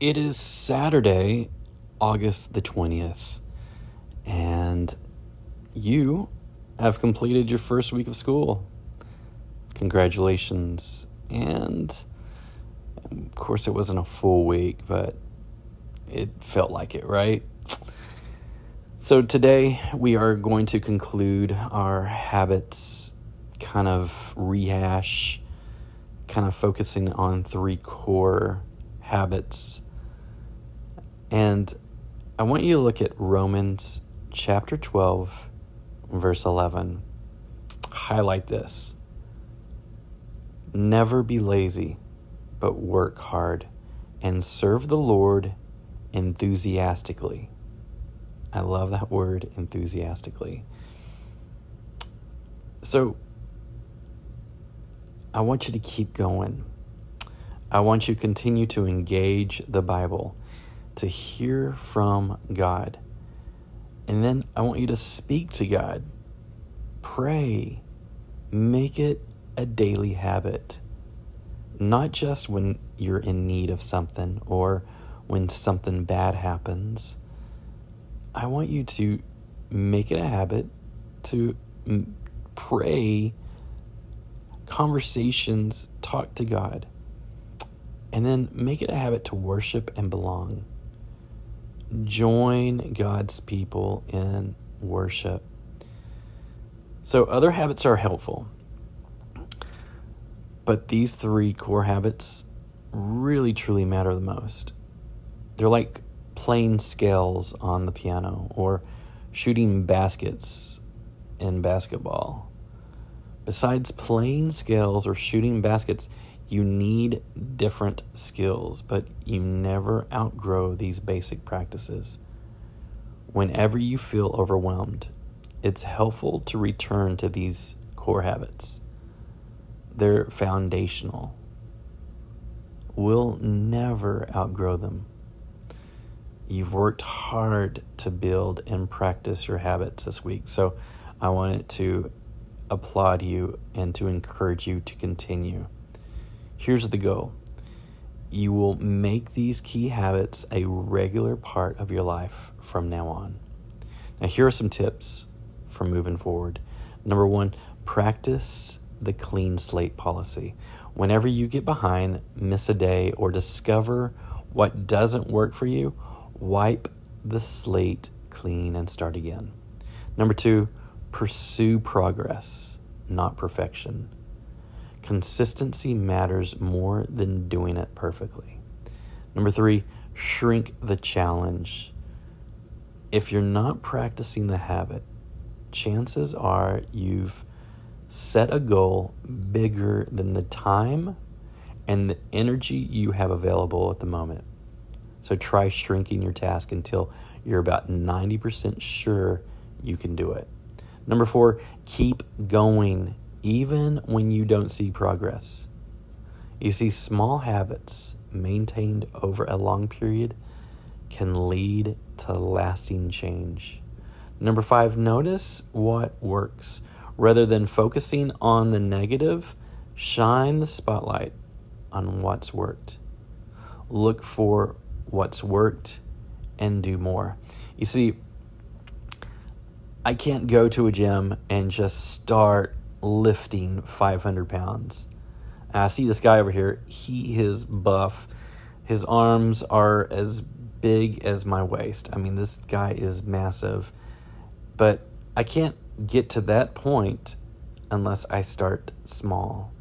It is Saturday, August the 20th, and you have completed your first week of school. Congratulations. And of course, it wasn't a full week, but it felt like it, right? So, today we are going to conclude our habits kind of rehash, kind of focusing on three core habits. And I want you to look at Romans chapter 12, verse 11. Highlight this. Never be lazy, but work hard and serve the Lord enthusiastically. I love that word, enthusiastically. So, I want you to keep going. I want you to continue to engage the Bible, to hear from God. And then I want you to speak to God. Pray. Make it a daily habit. Not just when you're in need of something or when something bad happens I want you to make it a habit to mm, pray, conversations, talk to God, and then make it a habit to worship and belong. Join God's people in worship. So, other habits are helpful, but these three core habits really truly matter the most. They're like playing scales on the piano or shooting baskets in basketball. Besides playing scales or shooting baskets, you need different skills, but you never outgrow these basic practices. Whenever you feel overwhelmed, it's helpful to return to these core habits. They're foundational. We'll never outgrow them. You've worked hard to build and practice your habits this week. So I wanted to applaud you and to encourage you to continue. Here's the goal you will make these key habits a regular part of your life from now on. Now, here are some tips for moving forward. Number one, practice the clean slate policy. Whenever you get behind, miss a day, or discover what doesn't work for you, wipe the slate clean and start again. Number two, pursue progress, not perfection. Consistency matters more than doing it perfectly. Number three, shrink the challenge. If you're not practicing the habit, chances are you've set a goal bigger than the time and the energy you have available at the moment. So try shrinking your task until you're about 90% sure you can do it. Number four, keep going even when you don't see progress. You see, small habits maintained over a long period can lead to lasting change. Number five, notice what works. Rather than focusing on the negative, shine the spotlight on what's worked. Look for what's worked and do more. You see, I can't go to a gym and just start lifting 500 pounds. I see this guy over here. He is buff. His arms are as big as my waist. I mean, this guy is massive. But I can't get to that point unless I start small.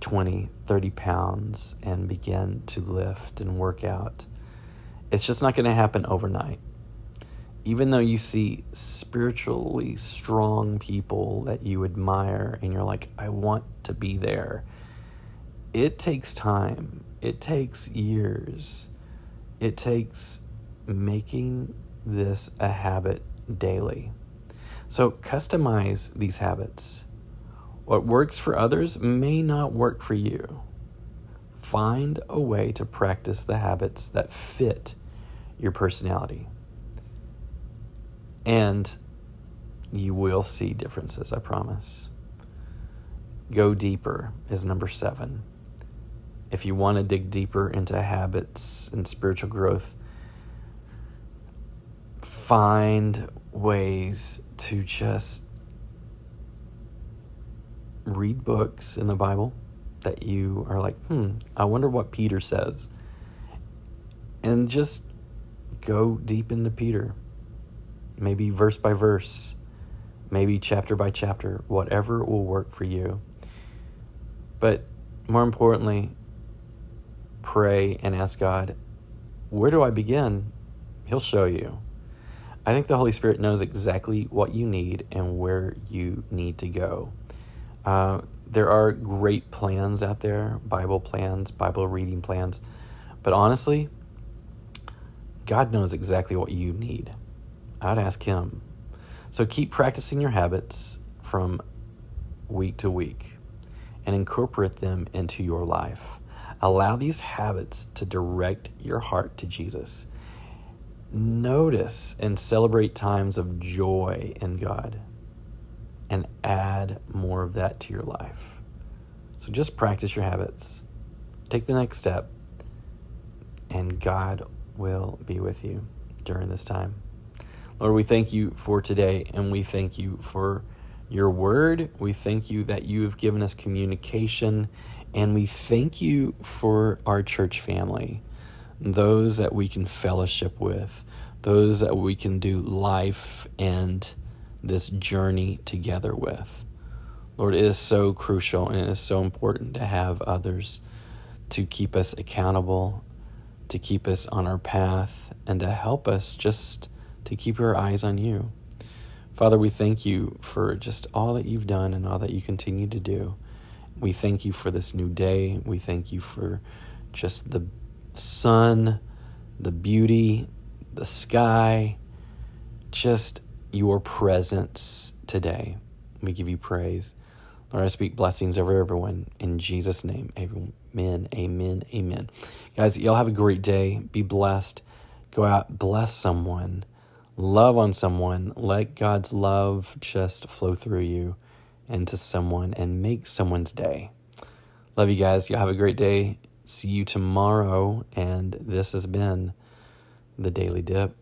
20, 30 pounds and begin to lift and work out. It's just not going to happen overnight. Even though you see spiritually strong people that you admire and you're like, I want to be there, it takes time, it takes years, it takes making this a habit daily. So customize these habits what works for others may not work for you. Find a way to practice the habits that fit your personality. And you will see differences, I promise. Go deeper is number seven. if you want to dig deeper into habits and spiritual growth, find ways to just read books in the Bible that you are like, hmm, I wonder what Peter says. And just go deep into Peter. Maybe verse by verse, maybe chapter by chapter, whatever will work for you. But more importantly, pray and ask God, where do I begin? He'll show you. I think the Holy Spirit knows exactly what you need and where you need to go. Uh, there are great plans out there Bible plans, Bible reading plans. But honestly, God knows exactly what you need. I'd ask Him. So keep practicing your habits from week to week and incorporate them into your life. Allow these habits to direct your heart to Jesus. Notice and celebrate times of joy in God and add more of that to your life. So just practice your habits. Take the next step, and God will be with you during this time. Lord, we thank you for today, and we thank you for your word. We thank you that you have given us communication, and we thank you for our church family, those that we can fellowship with, those that we can do life and this journey together with. Lord, it is so crucial and it is so important to have others to keep us accountable, to keep us on our path, and to help us just to keep our eyes on you. Father, we thank you for just all that you've done and all that you continue to do. We thank you for this new day. We thank you for just the sun, the beauty, the sky, just your presence today. We give you praise. Lord, I speak blessings over everyone in Jesus' name. Amen, amen, amen. Guys, y'all have a great day. Be blessed. Go out, bless someone, love on someone. Let God's love just flow through you into someone and make someone's day. Love you guys. Y'all have a great day. See you tomorrow. And this has been the Daily Dip.